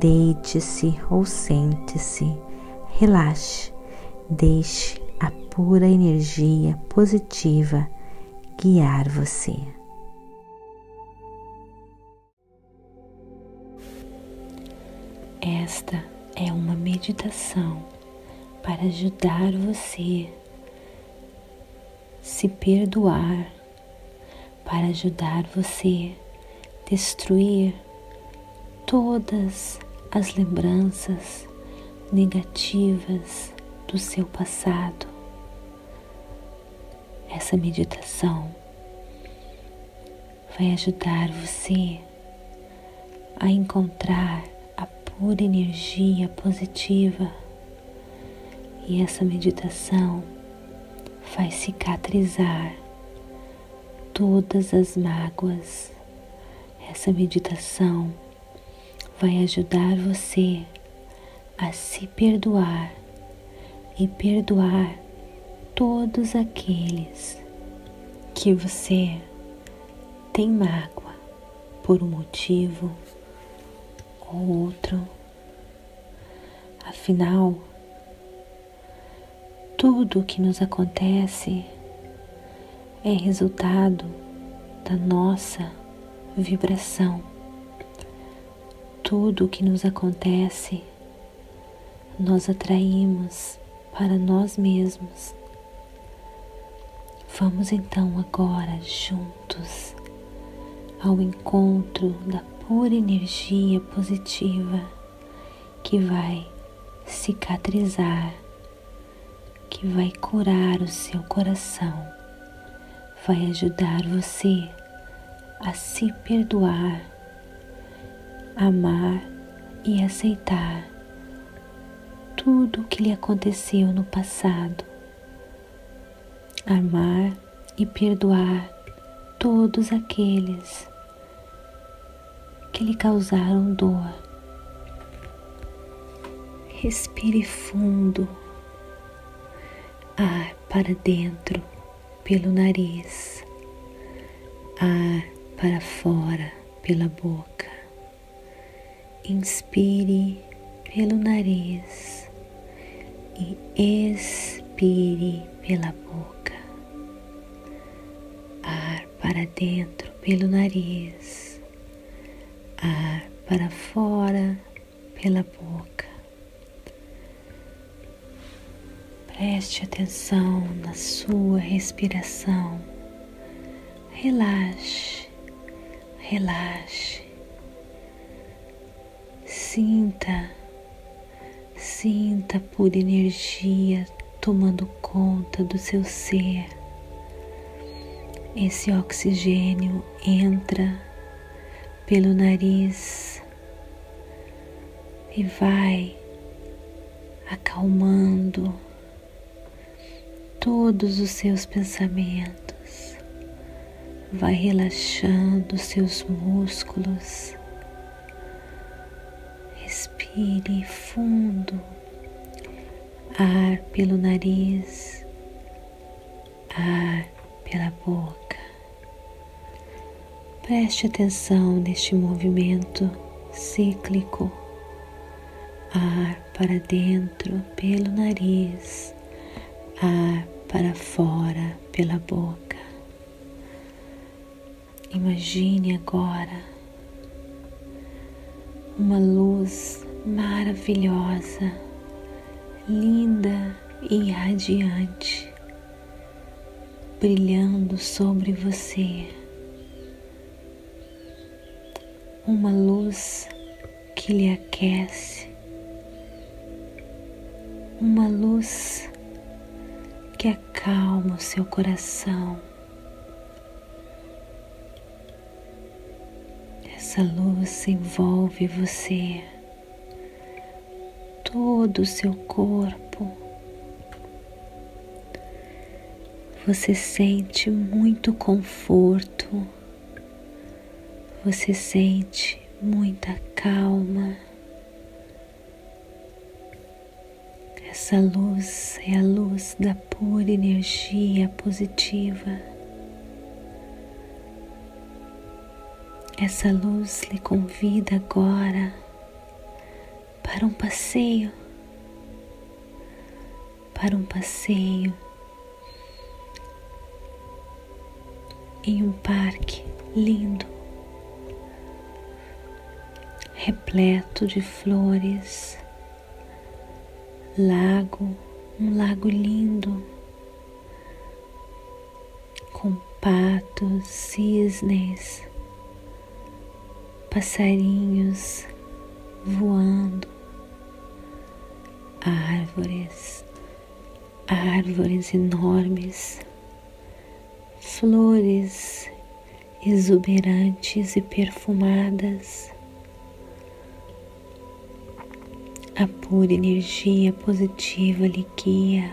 Deite-se ou sente-se, relaxe, deixe a pura energia positiva guiar você. Esta é uma meditação para ajudar você se perdoar, para ajudar você destruir todas as lembranças negativas do seu passado. Essa meditação vai ajudar você a encontrar a pura energia positiva e essa meditação vai cicatrizar todas as mágoas. Essa meditação vai ajudar você a se perdoar e perdoar todos aqueles que você tem mágoa por um motivo ou outro. Afinal, tudo o que nos acontece é resultado da nossa vibração tudo o que nos acontece, nós atraímos para nós mesmos. Vamos então agora juntos ao encontro da pura energia positiva que vai cicatrizar, que vai curar o seu coração, vai ajudar você a se perdoar amar e aceitar tudo o que lhe aconteceu no passado, amar e perdoar todos aqueles que lhe causaram dor. Respire fundo, ar para dentro pelo nariz, ar para fora pela boca. Inspire pelo nariz e expire pela boca. Ar para dentro pelo nariz, ar para fora pela boca. Preste atenção na sua respiração. Relaxe, relaxe. Sinta, sinta pura energia tomando conta do seu ser. Esse oxigênio entra pelo nariz e vai acalmando todos os seus pensamentos, vai relaxando seus músculos Respire fundo, ar pelo nariz, ar pela boca. Preste atenção neste movimento cíclico. Ar para dentro pelo nariz, ar para fora pela boca. Imagine agora uma luz maravilhosa, linda e radiante, brilhando sobre você. Uma luz que lhe aquece, uma luz que acalma o seu coração Essa luz envolve você, todo o seu corpo. Você sente muito conforto, você sente muita calma. Essa luz é a luz da pura energia positiva. Essa luz lhe convida agora para um passeio, para um passeio em um parque lindo, repleto de flores, lago, um lago lindo, com patos, cisnes, passarinhos voando, árvores, árvores enormes flores exuberantes e perfumadas, a pura energia positiva lhe guia,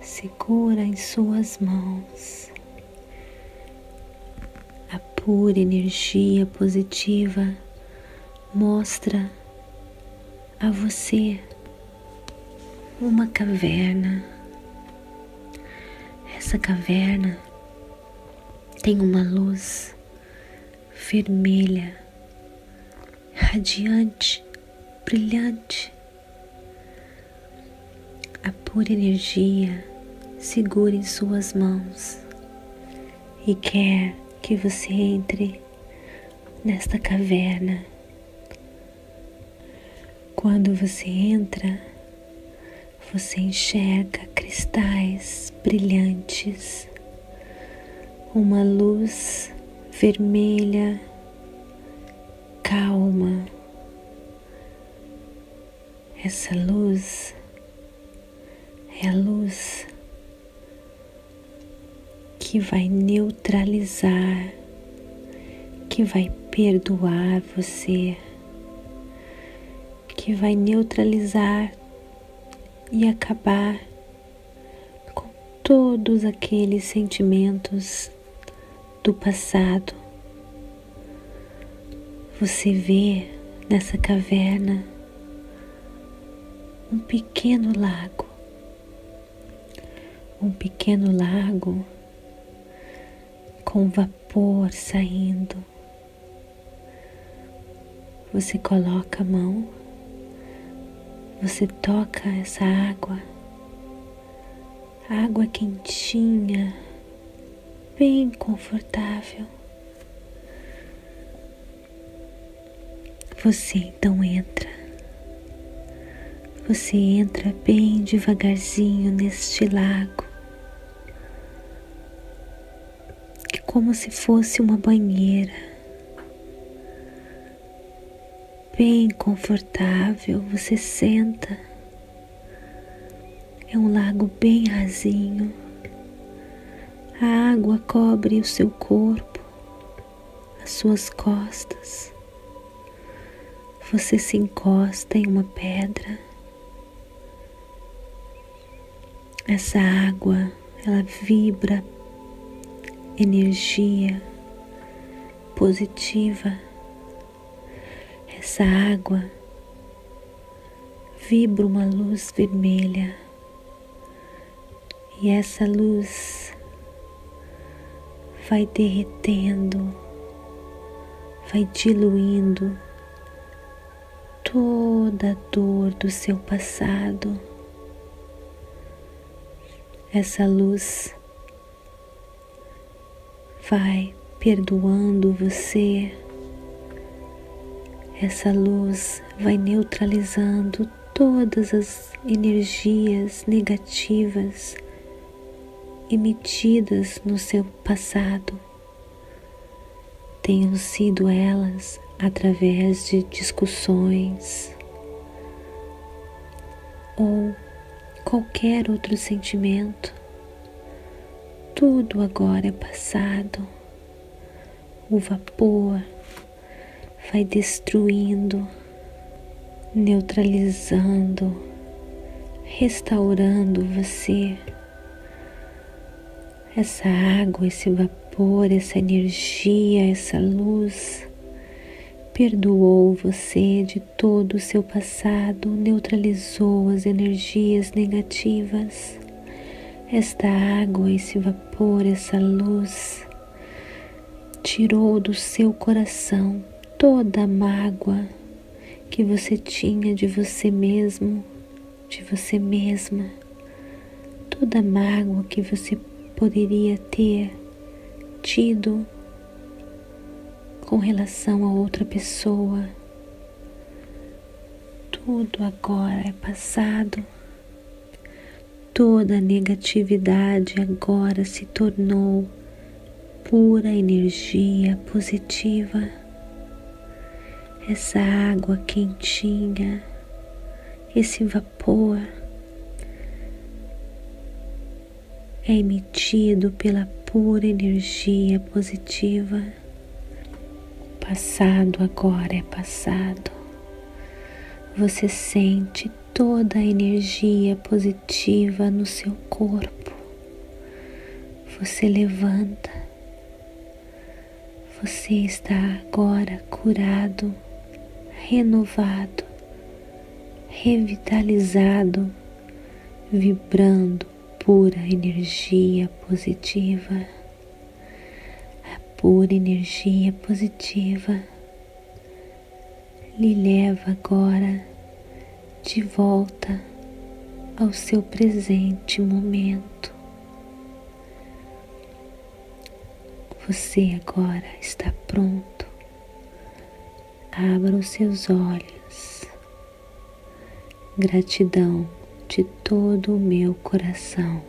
segura em suas mãos. A pura energia positiva mostra a você uma caverna. Essa caverna tem uma luz vermelha, radiante, brilhante. A pura energia segura em suas mãos e quer que você entre nesta caverna. Quando você entra, você enxerga cristais brilhantes uma luz vermelha, calma. Essa luz é a luz que vai neutralizar, que vai perdoar você, que vai neutralizar e acabar com todos aqueles sentimentos do passado. Você vê nessa caverna um pequeno lago, um pequeno lago com vapor saindo. Você coloca a mão, você toca essa água, água quentinha bem confortável. Você então entra. Você entra bem devagarzinho neste lago. É como se fosse uma banheira. Bem confortável, você senta. É um lago bem rasinho a água cobre o seu corpo, as suas costas. Você se encosta em uma pedra. Essa água, ela vibra energia positiva. Essa água vibra uma luz vermelha. E essa luz vai derretendo, vai diluindo toda a dor do seu passado. Essa luz vai perdoando você. Essa luz vai neutralizando todas as energias negativas emitidas no seu passado tenham sido elas através de discussões ou qualquer outro sentimento, tudo agora é passado. O vapor vai destruindo neutralizando, restaurando você. Essa água, esse vapor, essa energia, essa luz perdoou você de todo o seu passado, neutralizou as energias negativas. Esta água, esse vapor, essa luz tirou do seu coração toda a mágoa que você tinha de você mesmo, de você mesma, toda a mágoa que você poderia ter tido com relação a outra pessoa. Tudo agora é passado. Toda negatividade agora se tornou pura energia positiva. Essa água quentinha, esse vapor é emitido pela pura energia positiva passado agora é passado. Você sente toda a energia positiva no seu corpo. Você levanta. Você está agora curado, renovado, revitalizado, vibrando pura energia positiva pura energia positiva lhe leva agora de volta ao seu presente momento. Você agora está pronto. Abra os seus olhos. Gratidão de todo o meu coração.